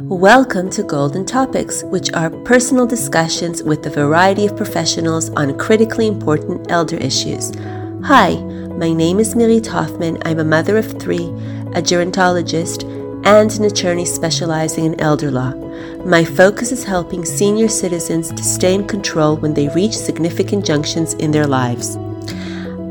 Welcome to Golden Topics, which are personal discussions with a variety of professionals on critically important elder issues. Hi, my name is Mirit Hoffman. I'm a mother of three, a gerontologist, and an attorney specializing in elder law. My focus is helping senior citizens to stay in control when they reach significant junctions in their lives.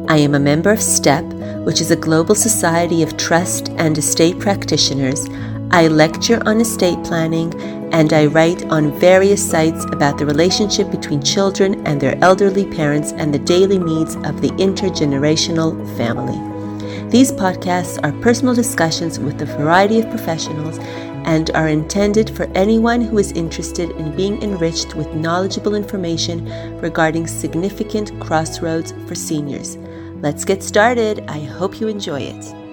I am a member of STEP, which is a global society of trust and estate practitioners. I lecture on estate planning and I write on various sites about the relationship between children and their elderly parents and the daily needs of the intergenerational family. These podcasts are personal discussions with a variety of professionals and are intended for anyone who is interested in being enriched with knowledgeable information regarding significant crossroads for seniors. Let's get started. I hope you enjoy it.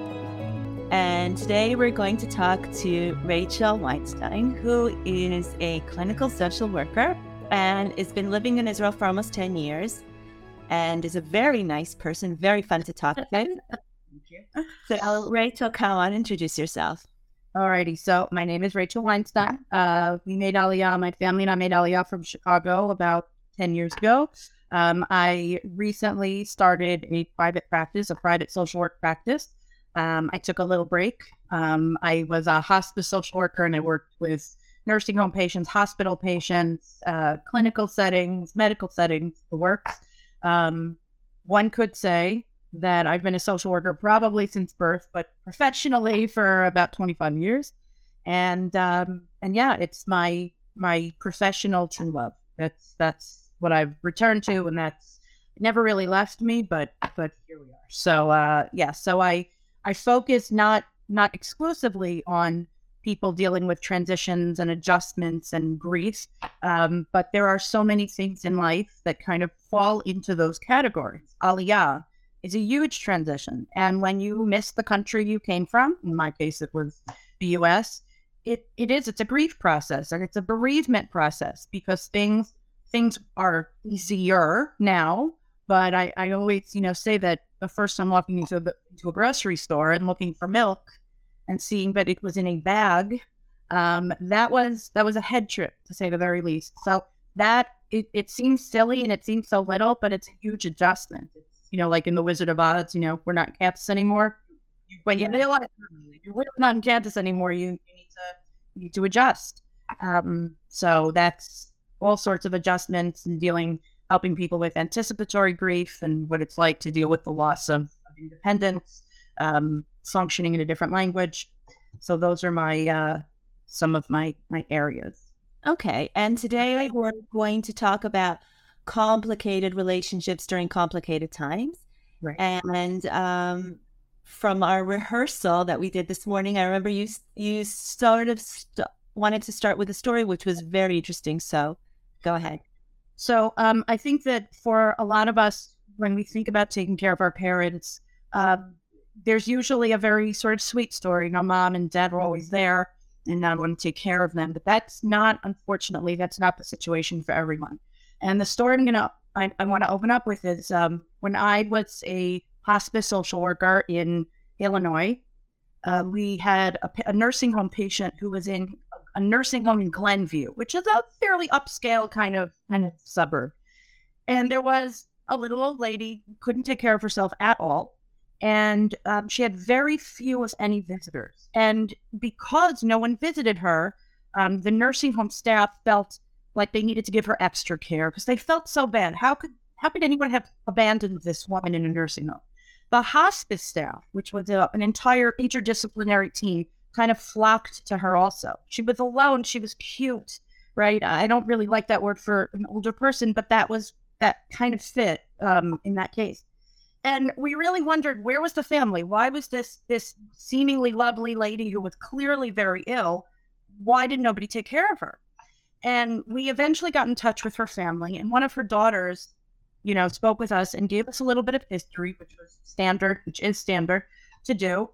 And today we're going to talk to Rachel Weinstein, who is a clinical social worker and has been living in Israel for almost 10 years and is a very nice person, very fun to talk to. Thank you. So, Rachel, come on, introduce yourself. Alrighty, so my name is Rachel Weinstein. Uh, we made Aliyah, my family and I made Aliyah from Chicago about 10 years ago. Um, I recently started a private practice, a private social work practice. Um, I took a little break. Um, I was a hospice social worker and I worked with nursing home patients, hospital patients, uh, clinical settings, medical settings, the works. Um, one could say that I've been a social worker probably since birth, but professionally for about 25 years. And um, and yeah, it's my my professional true love. That's that's what I've returned to, and that's never really left me. But but here we are. So uh, yeah, so I I focus not not exclusively on people dealing with transitions and adjustments and grief, um, but there are so many things in life that kind of fall into those categories. Aliyah is a huge transition. And when you miss the country you came from, in my case, it was the US, it, it is, it's a grief process and it's a bereavement process because things, things are easier now. But I, I always, you know, say that the first time walking into a, into a grocery store and looking for milk and seeing that it was in a bag, um, that was, that was a head trip to say the very least. So that, it, it seems silly and it seems so little, but it's a huge adjustment. It's you know, like in the Wizard of Oz, you know, we're not in Kansas anymore. When you realize you're not in Kansas anymore, you, you need to you need to adjust. Um, so that's all sorts of adjustments and dealing, helping people with anticipatory grief and what it's like to deal with the loss of, of independence, um, functioning in a different language. So those are my uh, some of my my areas. Okay, and today we're going to talk about complicated relationships during complicated times. Right. And um, from our rehearsal that we did this morning, I remember you you sort of st- wanted to start with a story, which was very interesting. So go ahead. So um, I think that for a lot of us, when we think about taking care of our parents, um, there's usually a very sort of sweet story. You know, mom and dad were always there, and I want to take care of them. But that's not, unfortunately, that's not the situation for everyone. And the story I'm gonna I, I want to open up with is um, when I was a hospice social worker in Illinois, uh, we had a, a, nursing home patient who was in a nursing home in Glenview, which is a fairly upscale kind of kind of suburb. And there was a little old lady couldn't take care of herself at all, and um, she had very few, if any, visitors. And because no one visited her, um, the nursing home staff felt like they needed to give her extra care because they felt so bad. How could how could anyone have abandoned this woman in a nursing home? The hospice staff, which was an entire interdisciplinary team, kind of flocked to her also. She was alone. She was cute, right? I don't really like that word for an older person, but that was that kind of fit um, in that case. And we really wondered where was the family? Why was this this seemingly lovely lady who was clearly very ill? Why did nobody take care of her? And we eventually got in touch with her family, and one of her daughters, you know, spoke with us and gave us a little bit of history, which was standard, which is standard to do.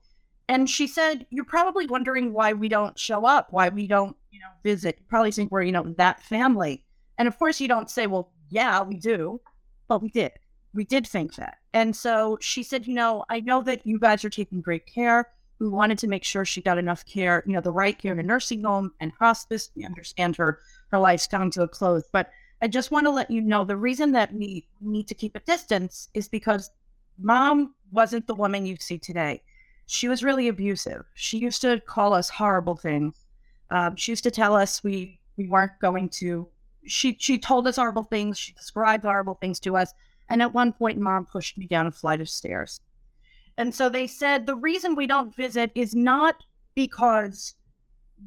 And she said, You're probably wondering why we don't show up, why we don't, you know, visit. You probably think we're, you know, that family. And of course, you don't say, Well, yeah, we do, but we did. We did think that. And so she said, You know, I know that you guys are taking great care, We wanted to make sure she got enough care, you know, the right care in a nursing home and hospice. We understand her her life's coming to a close, but I just want to let you know the reason that we need to keep a distance is because mom wasn't the woman you see today. She was really abusive. She used to call us horrible things. Um, she used to tell us we we weren't going to. She she told us horrible things. She described horrible things to us. And at one point, mom pushed me down a flight of stairs. And so they said the reason we don't visit is not because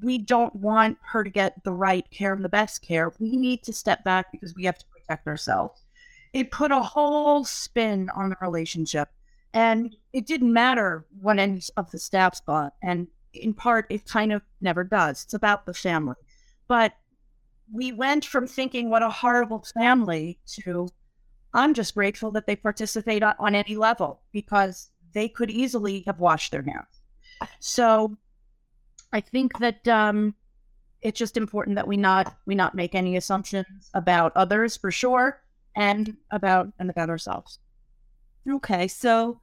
we don't want her to get the right care and the best care. We need to step back because we have to protect ourselves. It put a whole spin on the relationship. And it didn't matter what any of the staff thought. And in part, it kind of never does. It's about the family. But we went from thinking, what a horrible family, to I'm just grateful that they participate on, on any level because they could easily have washed their hands. So I think that um, it's just important that we not we not make any assumptions about others for sure, and about and about ourselves. Okay, so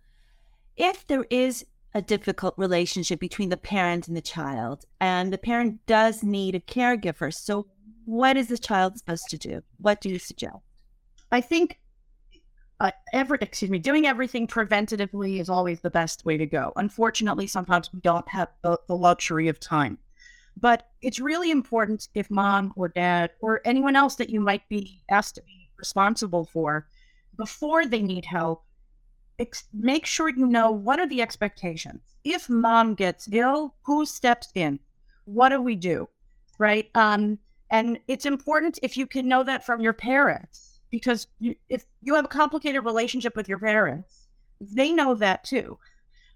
if there is a difficult relationship between the parent and the child, and the parent does need a caregiver, so what is the child supposed to do? What do you suggest? I think uh, every excuse me, doing everything preventatively is always the best way to go. Unfortunately, sometimes we don't have the, the luxury of time. But it's really important if mom or dad or anyone else that you might be asked to be responsible for, before they need help, ex- make sure you know what are the expectations. If mom gets ill, who steps in? What do we do? Right? Um, and it's important if you can know that from your parents because you, if you have a complicated relationship with your parents, they know that too.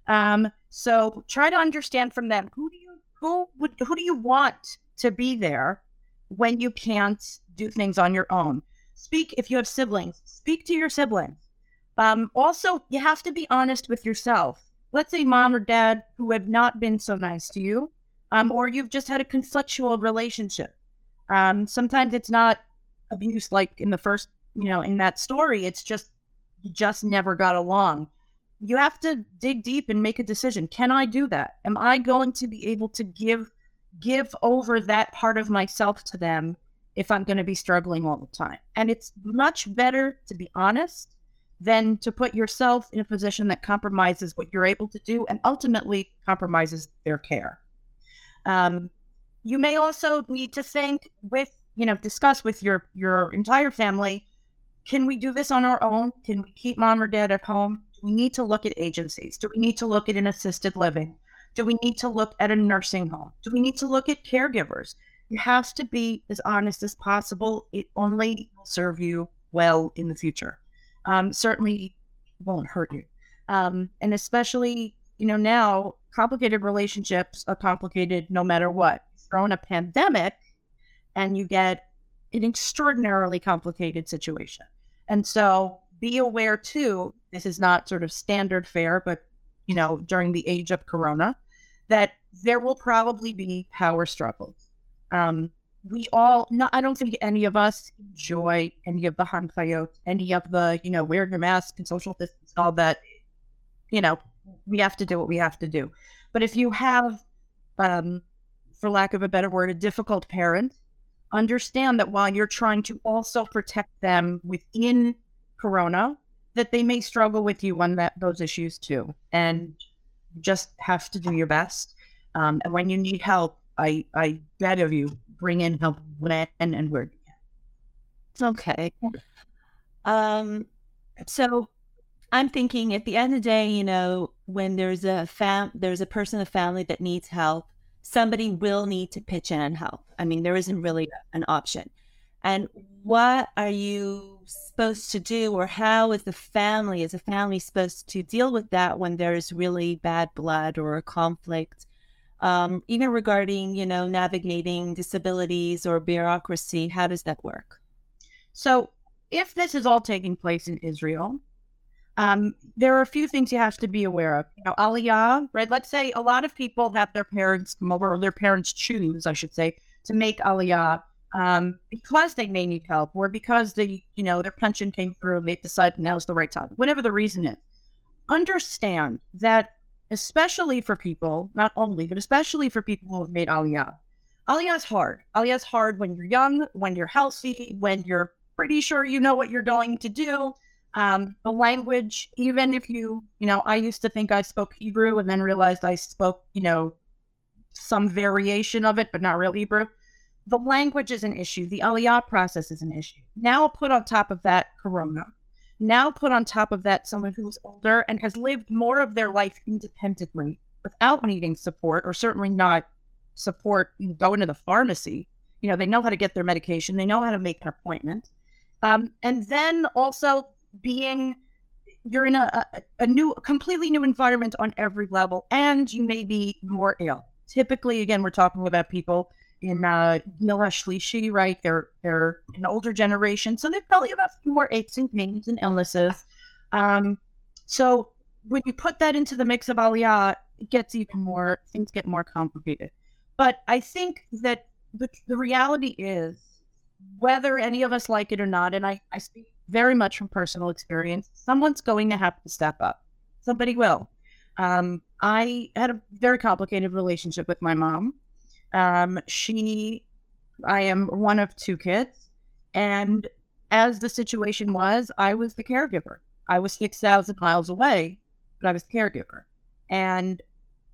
Um, so try to understand from them who do you who would who do you want to be there when you can't do things on your own. Speak if you have siblings. Speak to your siblings. Um, also, you have to be honest with yourself. Let's say mom or dad who have not been so nice to you, um, or you've just had a conflictual relationship. Um, sometimes it's not abuse like in the first you know, in that story, it's just you just never got along. You have to dig deep and make a decision. Can I do that? Am I going to be able to give give over that part of myself to them if I'm going to be struggling all the time? And it's much better to be honest than to put yourself in a position that compromises what you're able to do and ultimately compromises their care. Um, you may also need to think with, you know, discuss with your your entire family can we do this on our own? Can we keep mom or dad at home? Do we need to look at agencies? Do we need to look at an assisted living? Do we need to look at a nursing home? Do we need to look at caregivers? You have to be as honest as possible. It only will serve you well in the future. Um, certainly won't hurt you. Um, and especially, you know, now complicated relationships are complicated no matter what. Throw in a pandemic and you get an extraordinarily complicated situation. And so be aware too, this is not sort of standard fare, but you know, during the age of corona, that there will probably be power struggles. Um, we all not I don't think any of us enjoy any of the hanchayot, any of the, you know, wear your mask and social distance, all that. You know, we have to do what we have to do. But if you have um, for lack of a better word, a difficult parent understand that while you're trying to also protect them within corona that they may struggle with you on that those issues too and just have to do your best um, and when you need help i i beg of you bring in help when and where okay um so i'm thinking at the end of the day you know when there's a fam there's a person a family that needs help somebody will need to pitch in and help. I mean, there isn't really an option. And what are you supposed to do, or how is the family, is a family supposed to deal with that when there's really bad blood or a conflict? Um, even regarding, you know, navigating disabilities or bureaucracy, how does that work? So, if this is all taking place in Israel, um, there are a few things you have to be aware of. You know, aliyah, right? Let's say a lot of people have their parents come over, or their parents choose, I should say, to make aliyah um, because they may need help, or because they, you know, their pension came through they decide now's the right time, whatever the reason is. Understand that especially for people, not only, but especially for people who have made Aliyah. Aliyah is hard. Aliyah is hard when you're young, when you're healthy, when you're pretty sure you know what you're going to do. Um, the language, even if you, you know, I used to think I spoke Hebrew and then realized I spoke, you know, some variation of it, but not real Hebrew. The language is an issue. The Aliyah process is an issue. Now put on top of that Corona. Now put on top of that someone who's older and has lived more of their life independently without needing support, or certainly not support going to the pharmacy. You know, they know how to get their medication, they know how to make an appointment. Um, and then also being you're in a, a, a new, completely new environment on every level, and you may be more ill. Typically, again, we're talking about people in uh, Shlishi, right? They're they're an older generation, so they've probably have a few more aches and pains and illnesses. Um, so when you put that into the mix of Aliyah, it gets even more things get more complicated. But I think that the, the reality is, whether any of us like it or not, and I, I speak very much from personal experience, someone's going to have to step up. Somebody will. Um, I had a very complicated relationship with my mom. Um, she, I am one of two kids. And as the situation was, I was the caregiver. I was 6,000 miles away, but I was the caregiver. And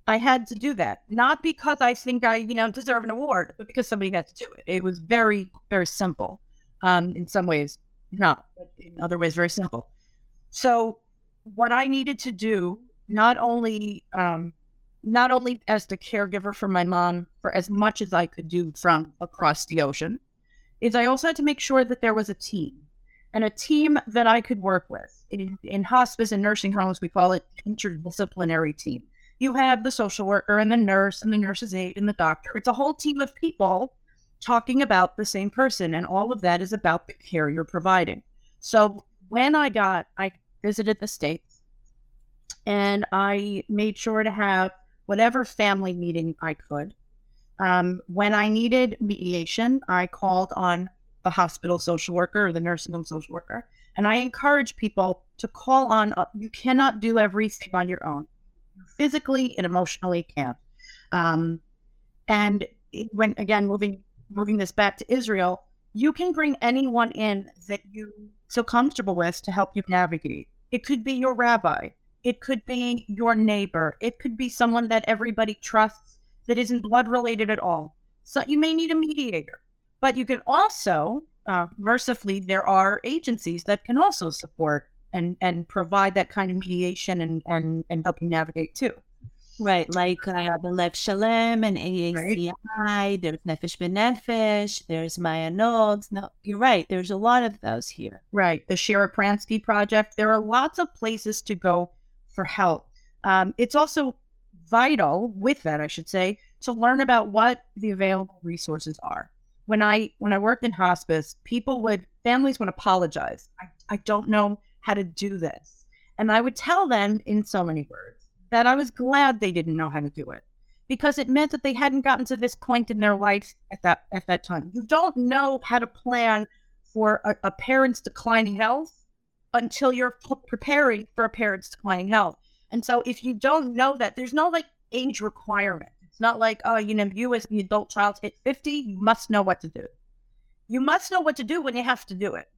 I had to do that, not because I think I, you know, deserve an award, but because somebody had to do it. It was very, very simple. Um, in some ways, not, but in other ways, very simple. So, what I needed to do, not only, um, not only as the caregiver for my mom, for as much as I could do from across the ocean, is I also had to make sure that there was a team, and a team that I could work with. In, in hospice and nursing homes, we call it interdisciplinary team you have the social worker and the nurse and the nurse's aide and the doctor. It's a whole team of people talking about the same person, and all of that is about the care you're providing. So when I got, I visited the States and I made sure to have whatever family meeting I could. Um, when I needed mediation, I called on the hospital social worker or the nursing home social worker. And I encourage people to call on, uh, you cannot do everything on your own physically and emotionally can. Um, and when again moving moving this back to Israel, you can bring anyone in that you feel comfortable with to help you navigate. It could be your rabbi, it could be your neighbor, it could be someone that everybody trusts that isn't blood related at all. So you may need a mediator, but you can also, uh, mercifully, there are agencies that can also support and and provide that kind of mediation and and, and help you navigate too. Right, like uh, the Lev Shalem and AACI, right. there's Nefesh B'Nefesh, there's Ma'ayanot. No, you're right. There's a lot of those here. Right, the Shira Pransky Project. There are lots of places to go for help. Um, it's also vital, with that, I should say, to learn about what the available resources are. When I when I worked in hospice, people would families would apologize. I, I don't know how to do this. And I would tell them in so many words that I was glad they didn't know how to do it because it meant that they hadn't gotten to this point in their life at that at that time. You don't know how to plan for a, a parent's declining health until you're preparing for a parent's declining health. And so if you don't know that, there's no like age requirement. It's not like, oh, you know, you as the adult child hit 50, you must know what to do. You must know what to do when you have to do it.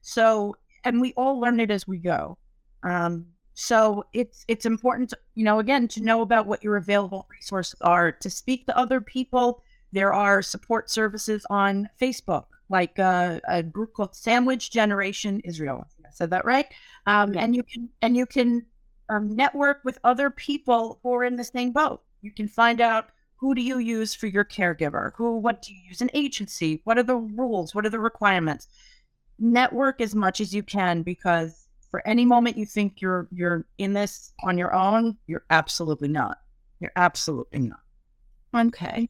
So and we all learn it as we go. Um, so it's it's important, to, you know, again, to know about what your available resources are. To speak to other people, there are support services on Facebook, like uh, a group called Sandwich Generation Israel. I said that right. Um, and you can and you can um, network with other people who are in the same boat. You can find out who do you use for your caregiver who what do you use an agency what are the rules what are the requirements network as much as you can because for any moment you think you're you're in this on your own, you're absolutely not. You're absolutely not. Okay.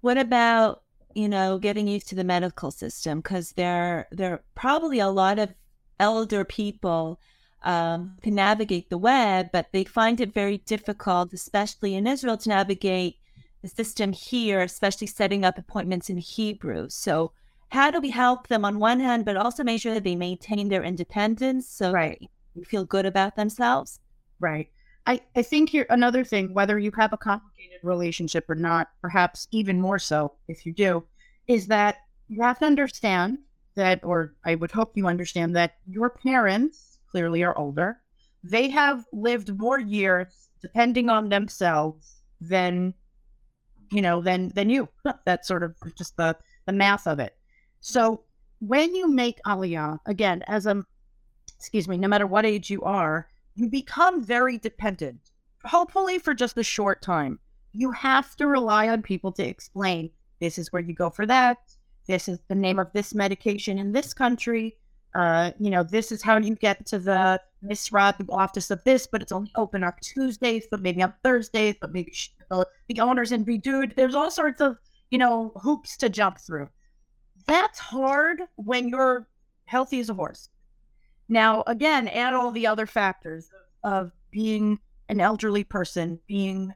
What about you know getting used to the medical system because there there are probably a lot of elder people um, can navigate the web, but they find it very difficult, especially in Israel, to navigate the system here, especially setting up appointments in Hebrew. So how do we help them on one hand, but also make sure that they maintain their independence so right. they feel good about themselves? Right. I, I think here another thing, whether you have a mm-hmm. complicated relationship or not, perhaps even more so if you do, is that you have to understand that, or I would hope you understand that your parents clearly are older. They have lived more years depending on themselves than you know than than you. That's sort of just the the math of it. So when you make aliyah, again, as a excuse me, no matter what age you are, you become very dependent. Hopefully for just a short time. You have to rely on people to explain this is where you go for that. This is the name of this medication in this country. Uh, you know, this is how you get to the misrad office of this, but it's only open on Tuesdays, but maybe on Thursdays, but maybe the, the owner's in Bidud. There's all sorts of, you know, hoops to jump through. That's hard when you're healthy as a horse. Now, again, add all the other factors of being an elderly person, being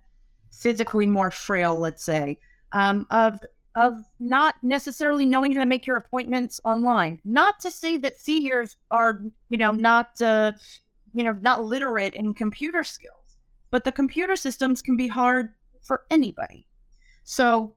physically more frail, let's say, um, of of not necessarily knowing how to make your appointments online. Not to say that seniors are, you know, not, uh, you know, not literate in computer skills, but the computer systems can be hard for anybody. So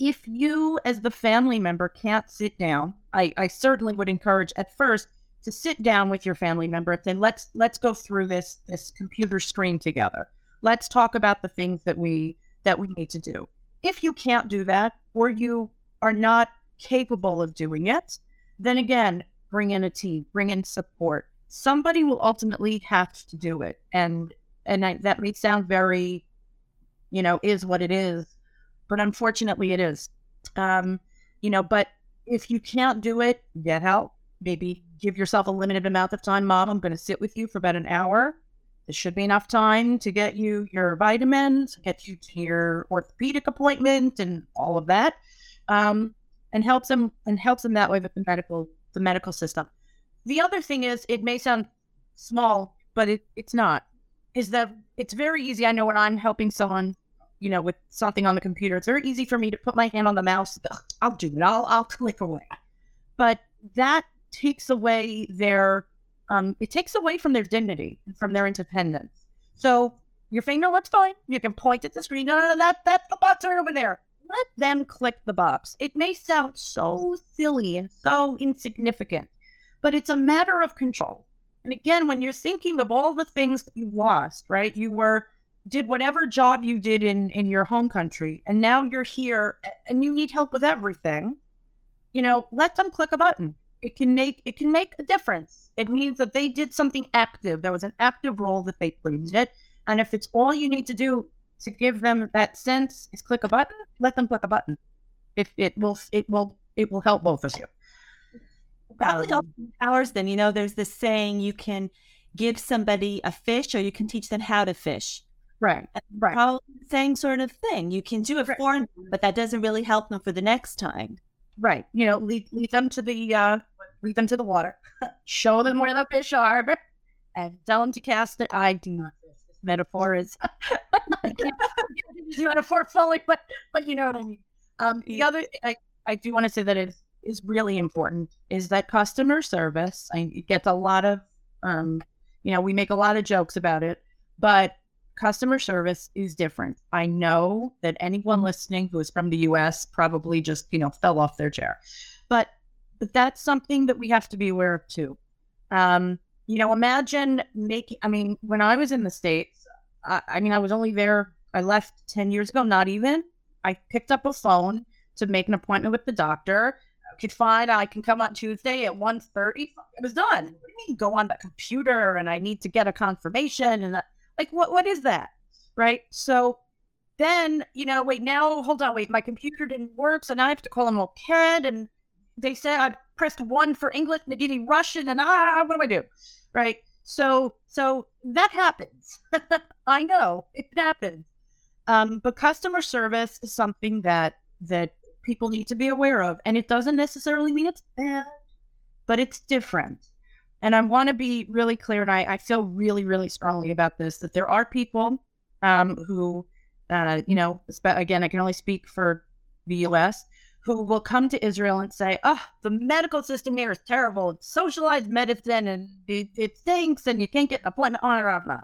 if you, as the family member, can't sit down, I, I certainly would encourage at first to sit down with your family member and let's let's go through this this computer screen together. Let's talk about the things that we that we need to do. If you can't do that, or you are not capable of doing it, then again, bring in a team, bring in support. Somebody will ultimately have to do it, and and I, that may sound very, you know, is what it is, but unfortunately, it is. Um, you know, but if you can't do it, get help. Maybe give yourself a limited amount of time. Mom, I'm going to sit with you for about an hour this should be enough time to get you your vitamins, get you to your orthopedic appointment, and all of that, um, and helps them and helps them that way with the medical the medical system. The other thing is, it may sound small, but it, it's not. Is that it's very easy. I know when I'm helping someone, you know, with something on the computer, it's very easy for me to put my hand on the mouse. I'll do it. I'll I'll click away. But that takes away their um, it takes away from their dignity, from their independence. So your finger looks fine. You can point at the screen. No, no, no, that, that's the box right over there. Let them click the box. It may sound so silly and so insignificant, but it's a matter of control. And again, when you're thinking of all the things that you lost, right? You were did whatever job you did in in your home country, and now you're here and you need help with everything. You know, let them click a button it can make it can make a difference. It means that they did something active. There was an active role that they played in it. And if it's all you need to do to give them that sense is click a button, let them click a button. If it will it will it will help both of you. Probably um, hours then, you know, there's this saying you can give somebody a fish or you can teach them how to fish. Right. Right. Probably the same sort of thing. You can do it right. for them, but that doesn't really help them for the next time. Right. You know, lead, lead them to the uh, lead them to the water, show them where the fish are, and tell them to cast it. I do not. This metaphor is metaphor fully, but but you know what I mean. Um, the other, I, I do want to say that it is really important is that customer service. I, it gets a lot of, um, you know, we make a lot of jokes about it, but customer service is different. I know that anyone listening who is from the US probably just, you know, fell off their chair. But but that's something that we have to be aware of too. Um, you know, imagine making I mean, when I was in the States, I, I mean I was only there I left 10 years ago, not even. I picked up a phone to make an appointment with the doctor. I could find I can come on Tuesday at 1.30. It was done. What do you mean go on the computer and I need to get a confirmation and like, what what is that? Right. So then, you know, wait, now hold on, wait, my computer didn't work, so now I have to call an old kid and they said I pressed one for English and they gave me Russian and ah what do I do? Right. So so that happens. I know it happens. Um, but customer service is something that that people need to be aware of. And it doesn't necessarily mean it's bad, but it's different. And I want to be really clear, and I, I, feel really, really strongly about this that there are people um, who, uh, you know, again, I can only speak for the US, who will come to Israel and say, oh, the medical system here is terrible. It's socialized medicine and it, it stinks and you can't get an appointment on it.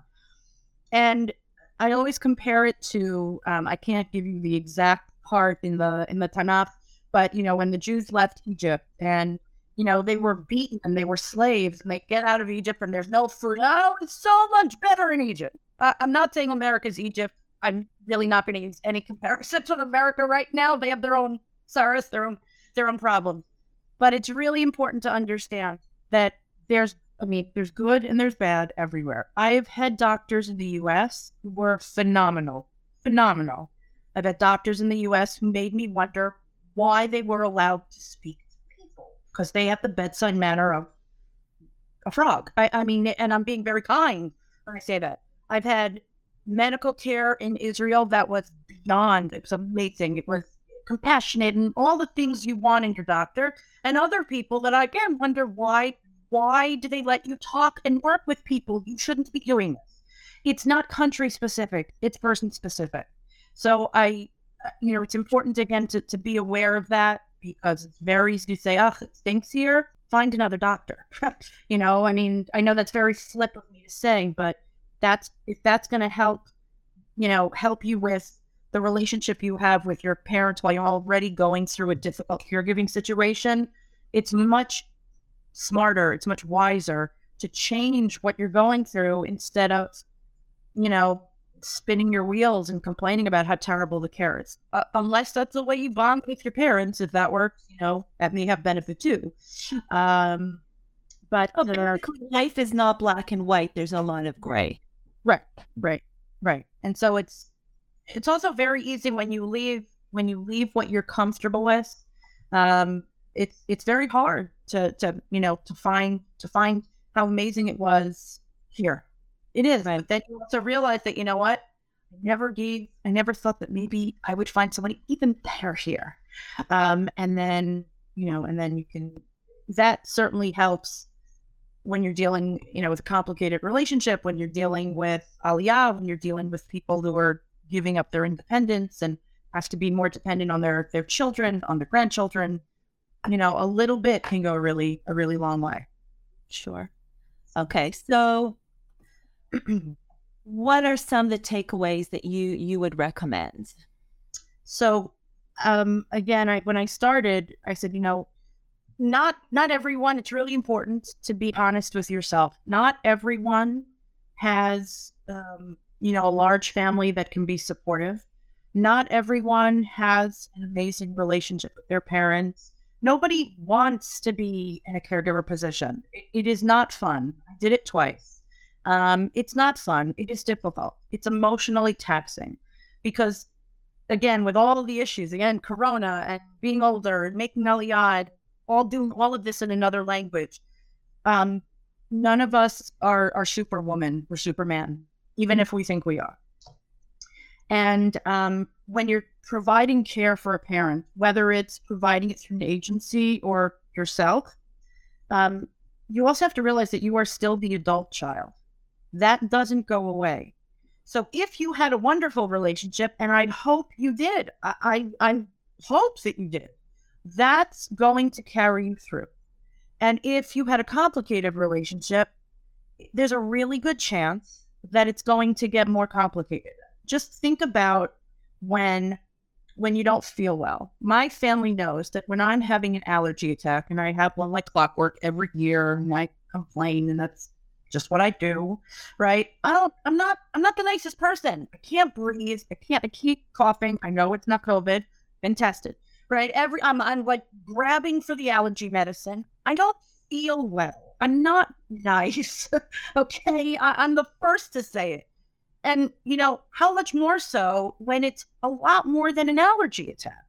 And I always compare it to um, I can't give you the exact part in the in the Tanakh, but you know when the Jews left Egypt and you know they were beaten and they were slaves and they get out of Egypt and there's no food. Oh, it's so much better in Egypt. I'm not saying America's Egypt. I'm really not going to use any comparison to America right now. They have their own sorrows, their own their own problems. But it's really important to understand that there's I mean, there's good and there's bad everywhere. I've had doctors in the US who were phenomenal, phenomenal. I've had doctors in the US who made me wonder why they were allowed to speak because they have the bedside manner of a frog. I, I mean, and I'm being very kind when I say that. I've had medical care in Israel that was beyond, it was amazing. It was compassionate and all the things you want in your doctor. And other people that I again wonder why why do they let you talk and work with people? You shouldn't be doing this. It's not country specific, it's person specific. So I, you know, it's important again to, to be aware of that because it's very easy to say, oh, it stinks here. Find another doctor. you know, I mean, I know that's very flip of me to say, but that's if that's going to help, you know, help you with the relationship you have with your parents while you're already going through a difficult caregiving situation, it's much smarter, it's much wiser to change what you're going through instead of, you know, spinning your wheels and complaining about how terrible the care is. Uh, unless that's the way you bond with your parents, if that works, you know, that may have benefit too. Um, but oh, life is not black and white. There's a lot of gray. Right, right, right. And so it's it's also very easy when you leave when you leave what you're comfortable with. Um, it's it's very hard to to you know to find to find how amazing it was here. It is. Right. Then you also realize that you know what I never gave. I never thought that maybe I would find somebody even better here. Um, and then you know, and then you can. That certainly helps when you're dealing, you know, with a complicated relationship. When you're dealing with aliyah, when you're dealing with people who are giving up their independence and have to be more dependent on their their children, on their grandchildren you know, a little bit can go really a really long way. Sure. Okay. So what are some of the takeaways that you you would recommend? So um again, I when I started, I said, you know, not not everyone, it's really important to be honest with yourself. Not everyone has um, you know, a large family that can be supportive. Not everyone has an amazing relationship with their parents nobody wants to be in a caregiver position. it, it is not fun. I did it twice. Um, it's not fun. It is difficult. It's emotionally taxing because, again, with all of the issues, again, Corona and being older and making Aliyah, all doing all of this in another language. Um, none of us are, are superwoman or superman, even if we think we are. And um, when you're providing care for a parent, whether it's providing it through an agency or yourself, um, you also have to realize that you are still the adult child. That doesn't go away. So if you had a wonderful relationship, and I hope you did, I, I, I hope that you did, that's going to carry you through. And if you had a complicated relationship, there's a really good chance that it's going to get more complicated just think about when when you don't feel well. My family knows that when I'm having an allergy attack and I have one like clockwork every year and I complain and that's just what I do, right? I don't I'm not I'm not the nicest person. I can't breathe. I can't I keep coughing. I know it's not COVID. Been tested. Right? Every I'm I'm like grabbing for the allergy medicine. I don't feel well. I'm not nice. okay. I, I'm the first to say it. And, you know, how much more so when it's a lot more than an allergy attack?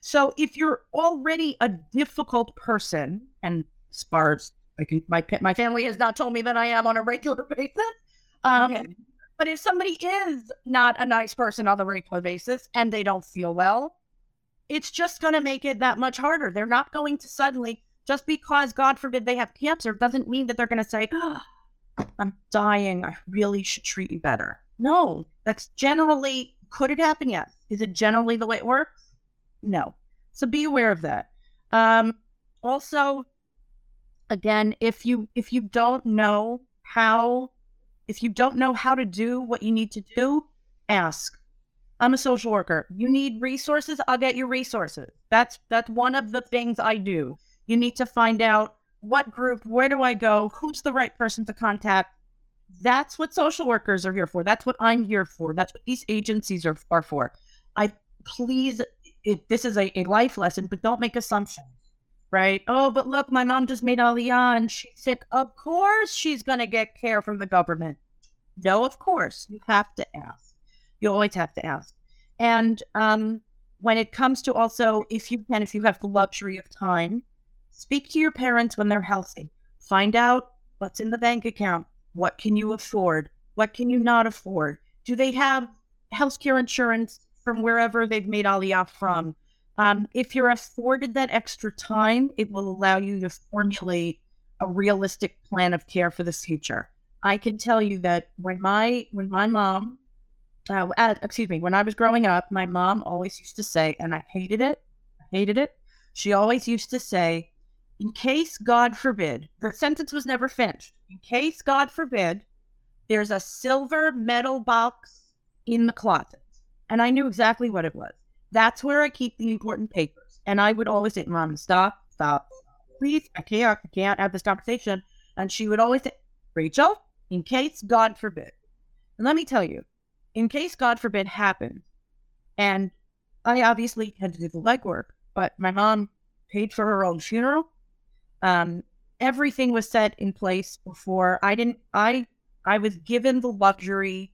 So if you're already a difficult person, and as far as I can, my, my family has not told me that I am on a regular basis. Um, okay. But if somebody is not a nice person on the regular basis and they don't feel well, it's just going to make it that much harder. They're not going to suddenly, just because, God forbid, they have cancer, doesn't mean that they're going to say, oh, I'm dying. I really should treat you better. No, that's generally, could it happen? Yes. Is it generally the way it works? No. So be aware of that. Um, also, again, if you if you don't know how If you don't know how to do what you need to do, ask. I'm a social worker. You need resources, I'll get you resources. That's that's one of the things I do. You need to find out what group, where do I go, who's the right person to contact. That's what social workers are here for. That's what I'm here for. That's what these agencies are, are for. I please, it, this is a, a life lesson, but don't make assumptions, right? Oh, but look, my mom just made Aliyah and she's sick. Of course she's going to get care from the government. No, of course. You have to ask. You always have to ask. And um, when it comes to also, if you can, if you have the luxury of time, speak to your parents when they're healthy. Find out what's in the bank account. What can you afford? What can you not afford? Do they have healthcare insurance from wherever they've made Aliyah from? Um, if you're afforded that extra time, it will allow you to formulate a realistic plan of care for the future. I can tell you that when my when my mom, uh, uh, excuse me, when I was growing up, my mom always used to say, and I hated it, I hated it. She always used to say, in case God forbid, the sentence was never finished. In case God forbid, there's a silver metal box in the closet. And I knew exactly what it was. That's where I keep the important papers. And I would always say, Mom, stop, stop, please, I can't, I can't have this conversation. And she would always say, Rachel, in case God forbid. And let me tell you, in case God forbid happened, and I obviously had to do the legwork, but my mom paid for her own funeral. Um, everything was set in place before I didn't. I I was given the luxury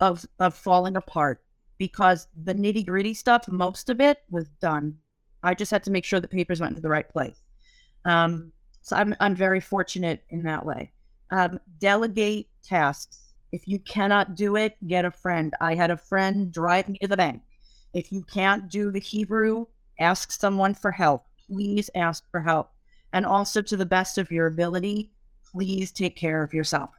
of of falling apart because the nitty gritty stuff, most of it was done. I just had to make sure the papers went to the right place. Um, so I'm I'm very fortunate in that way. Um, delegate tasks. If you cannot do it, get a friend. I had a friend drive me to the bank. If you can't do the Hebrew, ask someone for help. Please ask for help and also to the best of your ability, please take care of yourself.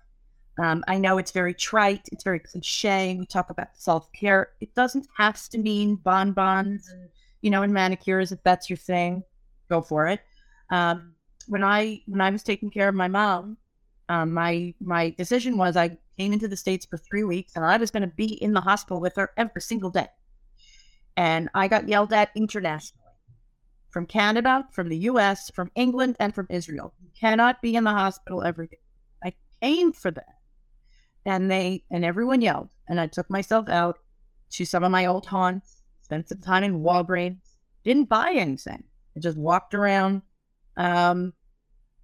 Um, I know it's very trite, it's very cliche. We talk about self care. It doesn't have to mean bonbons and you know and manicures. If that's your thing, go for it. Um, when I when I was taking care of my mom, um, my my decision was I came into the states for three weeks and I was going to be in the hospital with her every single day. And I got yelled at internationally from Canada, from the US, from England, and from Israel. You cannot be in the hospital every day. I came for that. And they and everyone yelled. And I took myself out to some of my old haunts, spent some time in Walgreens, didn't buy anything. I just walked around, um,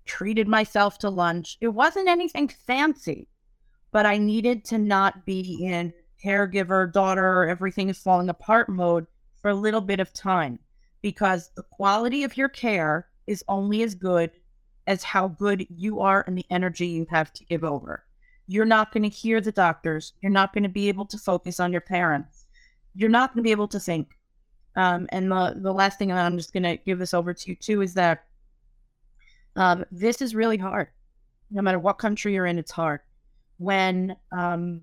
treated myself to lunch. It wasn't anything fancy, but I needed to not be in caregiver, daughter, everything is falling apart mode for a little bit of time because the quality of your care is only as good as how good you are and the energy you have to give over. You're not going to hear the doctors. You're not going to be able to focus on your parents. You're not going to be able to think. Um, and the, the last thing I'm just going to give this over to you too is that um, this is really hard. No matter what country you're in, it's hard. When um,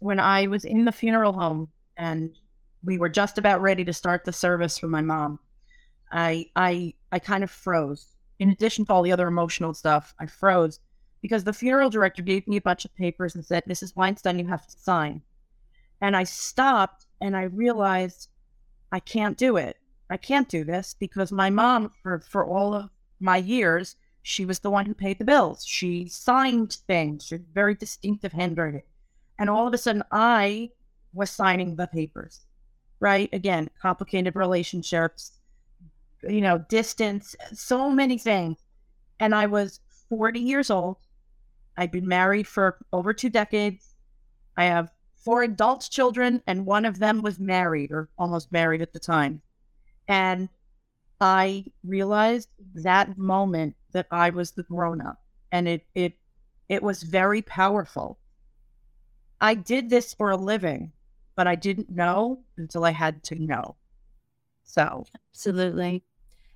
when I was in the funeral home and we were just about ready to start the service for my mom, I I I kind of froze. In addition to all the other emotional stuff, I froze because the funeral director gave me a bunch of papers and said, "Mrs. Weinstein, you have to sign." And I stopped and I realized I can't do it. I can't do this because my mom, for for all of my years, she was the one who paid the bills. She signed things. She very distinctive handwriting. And all of a sudden, I was signing the papers. Right? Again, complicated relationships you know, distance, so many things. And I was 40 years old. I'd been married for over two decades. I have four adult children, and one of them was married or almost married at the time. And I realized that moment that I was the grown up, and it it it was very powerful. I did this for a living, but I didn't know until I had to know. So, absolutely.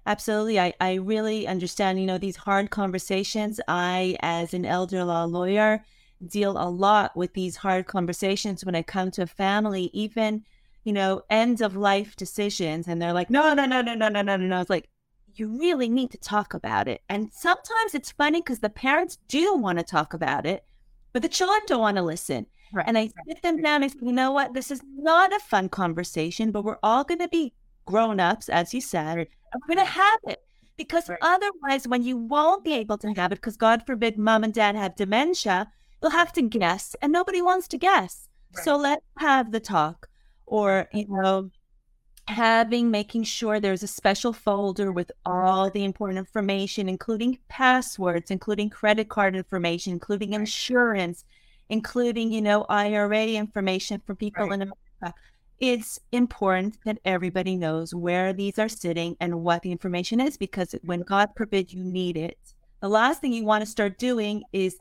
Absolutely. I, I really understand, you know, these hard conversations. I, as an elder law lawyer, deal a lot with these hard conversations when I come to a family, even, you know, end of life decisions. And they're like, no, no, no, no, no, no, no, no. I was like, you really need to talk about it. And sometimes it's funny because the parents do want to talk about it, but the children don't want to listen. Right. And I sit them down and say, you know what? This is not a fun conversation, but we're all going to be grown ups, as you said, we're going to have it. Because Right. otherwise, when you won't be able to have it, because God forbid mom and dad have dementia, you'll have to guess, and nobody wants to guess. So let's have the talk. Or, you know, having making sure there's a special folder with all the important information, including passwords, including credit card information, including insurance, including, you know, IRA information for people Right. in America. It's important that everybody knows where these are sitting and what the information is because when God forbid you need it, the last thing you want to start doing is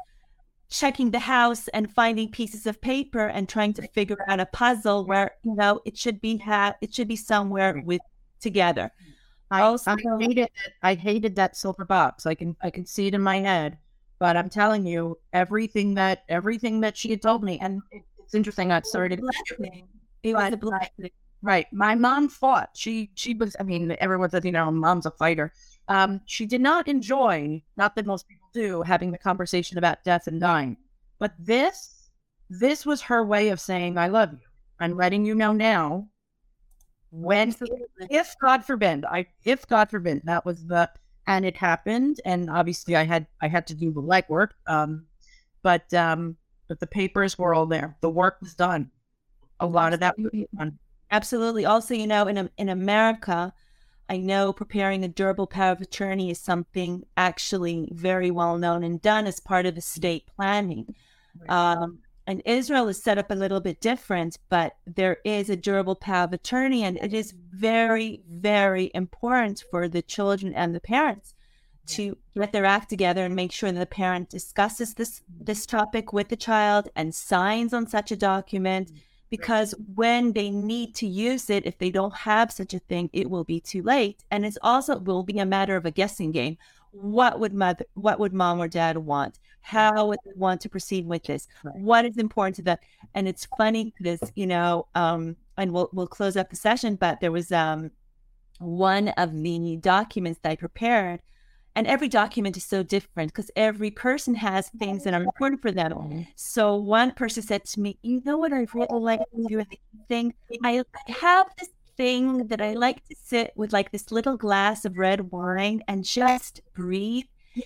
checking the house and finding pieces of paper and trying to figure out a puzzle where you know it should be ha- it should be somewhere with together. I, Also- I hated it. I hated that silver box. I can I can see it in my head, but I'm telling you, everything that everything that she had told me, and it's interesting. I started blessing. It was a blessing. right. My mom fought. She she was. I mean, everyone says you know, mom's a fighter. Um, she did not enjoy, not that most people do, having the conversation about death and dying. But this, this was her way of saying, "I love you. I'm letting you know now." When if God forbid, I if God forbid that was the and it happened, and obviously I had I had to do the legwork. Um, but um, but the papers were all there. The work was done. A lot of that. Absolutely. Also, you know, in in America, I know preparing a durable power of attorney is something actually very well known and done as part of the estate planning. Um, and Israel is set up a little bit different, but there is a durable power of attorney, and it is very, very important for the children and the parents to get their act together and make sure that the parent discusses this this topic with the child and signs on such a document because when they need to use it if they don't have such a thing it will be too late. And it's also will be a matter of a guessing game. What would mother what would mom or dad want? How would they want to proceed with this? What is important to them? And it's funny because you know um and we'll we'll close up the session but there was um one of the documents that i prepared and every document is so different because every person has things that are mm-hmm. important for them mm-hmm. so one person said to me, "You know what I really like to do in the? I have this thing that I like to sit with like this little glass of red wine and just breathe.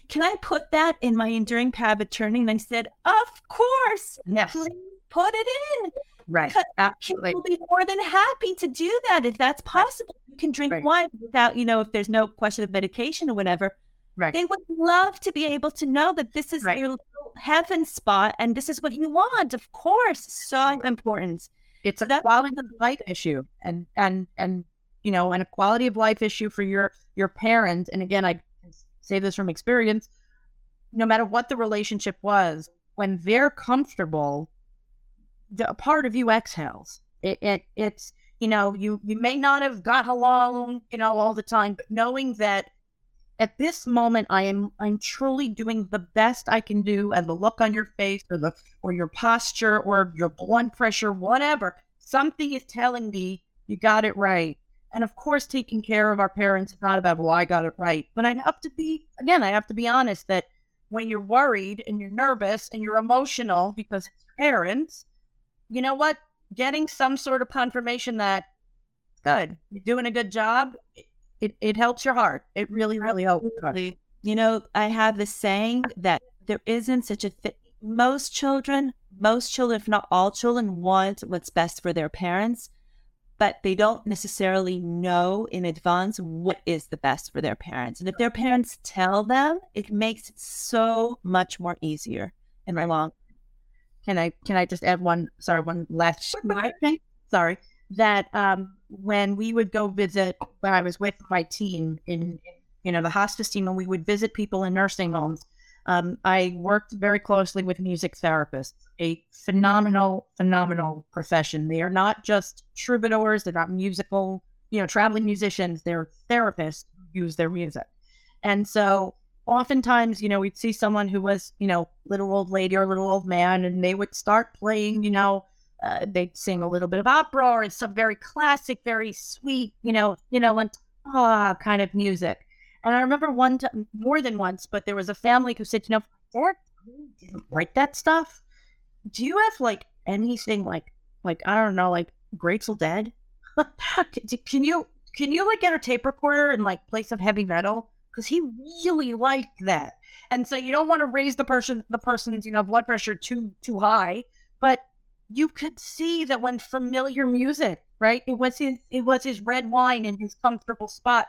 Can I put that in my enduring power of attorney?" And I said, "Of course, Yes, please put it in. Right. Absolutely. People will be more than happy to do that if that's possible. You can drink Right. wine without, you know, if there's no question of medication or whatever." Right. They would love to be able to know that this is Right. your heaven spot and this is what you want. Of course, so important. It's a that- quality of life issue, and and and you know, and a quality of life issue for your your parent. And again, I say this from experience. No matter what the relationship was, when they're comfortable, the a part of you exhales. It, it it's you know you you may not have got along you know all the time, but knowing that at this moment I am I'm truly doing the best I can do, and the look on your face or the or your posture or your blood pressure, whatever, something is telling me you got it right. And of course, taking care of our parents is not about, well, I got it right. But I have to be, again, I have to be honest that when you're worried and you're nervous and you're emotional because it's parents, you know what? Getting some sort of confirmation that good, you're doing a good job, it, it, helps your heart. It really, really helps. your heart. Absolutely. You know, I have this saying that there isn't such a thing. Most children, most children, if not all children, want what's best for their parents, but they don't necessarily know in advance what is the best for their parents. And if their parents tell them, it makes it so much more easier in the long. Can I can I just add one? Sorry, one last. Sorry that um, when we would go visit, when I was with my team in, you know, the hospice team, and we would visit people in nursing homes. Um, I worked very closely with music therapists, a phenomenal, phenomenal profession. They are not just troubadours; they're not musical, you know, traveling musicians. They're therapists who use their music, and so oftentimes, you know, we'd see someone who was, you know, little old lady or little old man, and they would start playing, you know, uh, they'd sing a little bit of opera or some very classic, very sweet, you know, you know, and ah kind of music. And I remember one time, more than once, but there was a family who said, you know, Dad didn't write that stuff. do you have like anything like like I don't know, like Grateful Dead? can you can you like get a tape recorder and like play some heavy metal? Because he really liked that. And so you don't want to raise the person the person's, you know, blood pressure too too high. But you could see that when familiar music, right? It was his it was his red wine in his comfortable spot.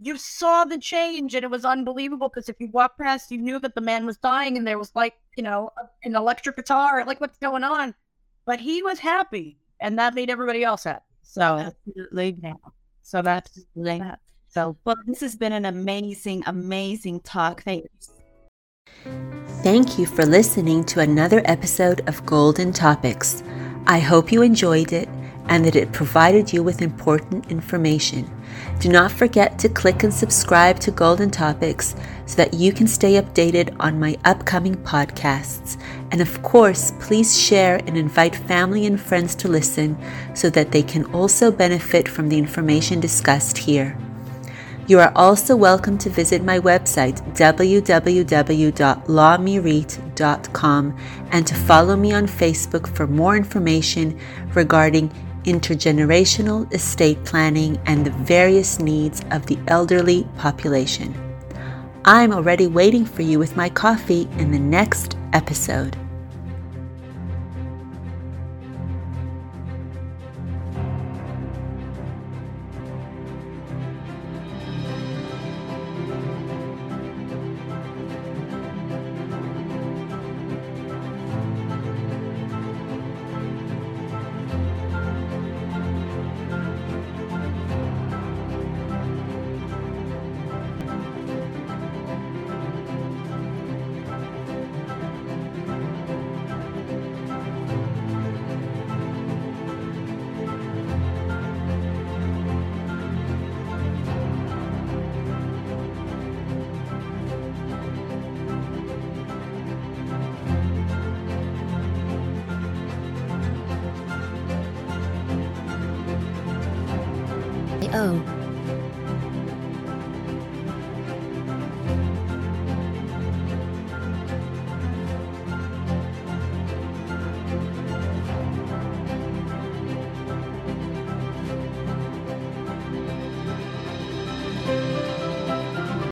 You saw the change and it was unbelievable because if you walked past, you knew that the man was dying and there was like, you know, an electric guitar, like what's going on? But he was happy and that made everybody else happy. So absolutely. Yeah. So that's that. So well, this has been an amazing, amazing talk. Thank you. Thank you for listening to another episode of Golden Topics. I hope you enjoyed it and that it provided you with important information. Do not forget to click and subscribe to Golden Topics so that you can stay updated on my upcoming podcasts. And of course, please share and invite family and friends to listen so that they can also benefit from the information discussed here. You are also welcome to visit my website, www.lawmirit.com, and to follow me on Facebook for more information regarding intergenerational estate planning and the various needs of the elderly population. I'm already waiting for you with my coffee in the next episode.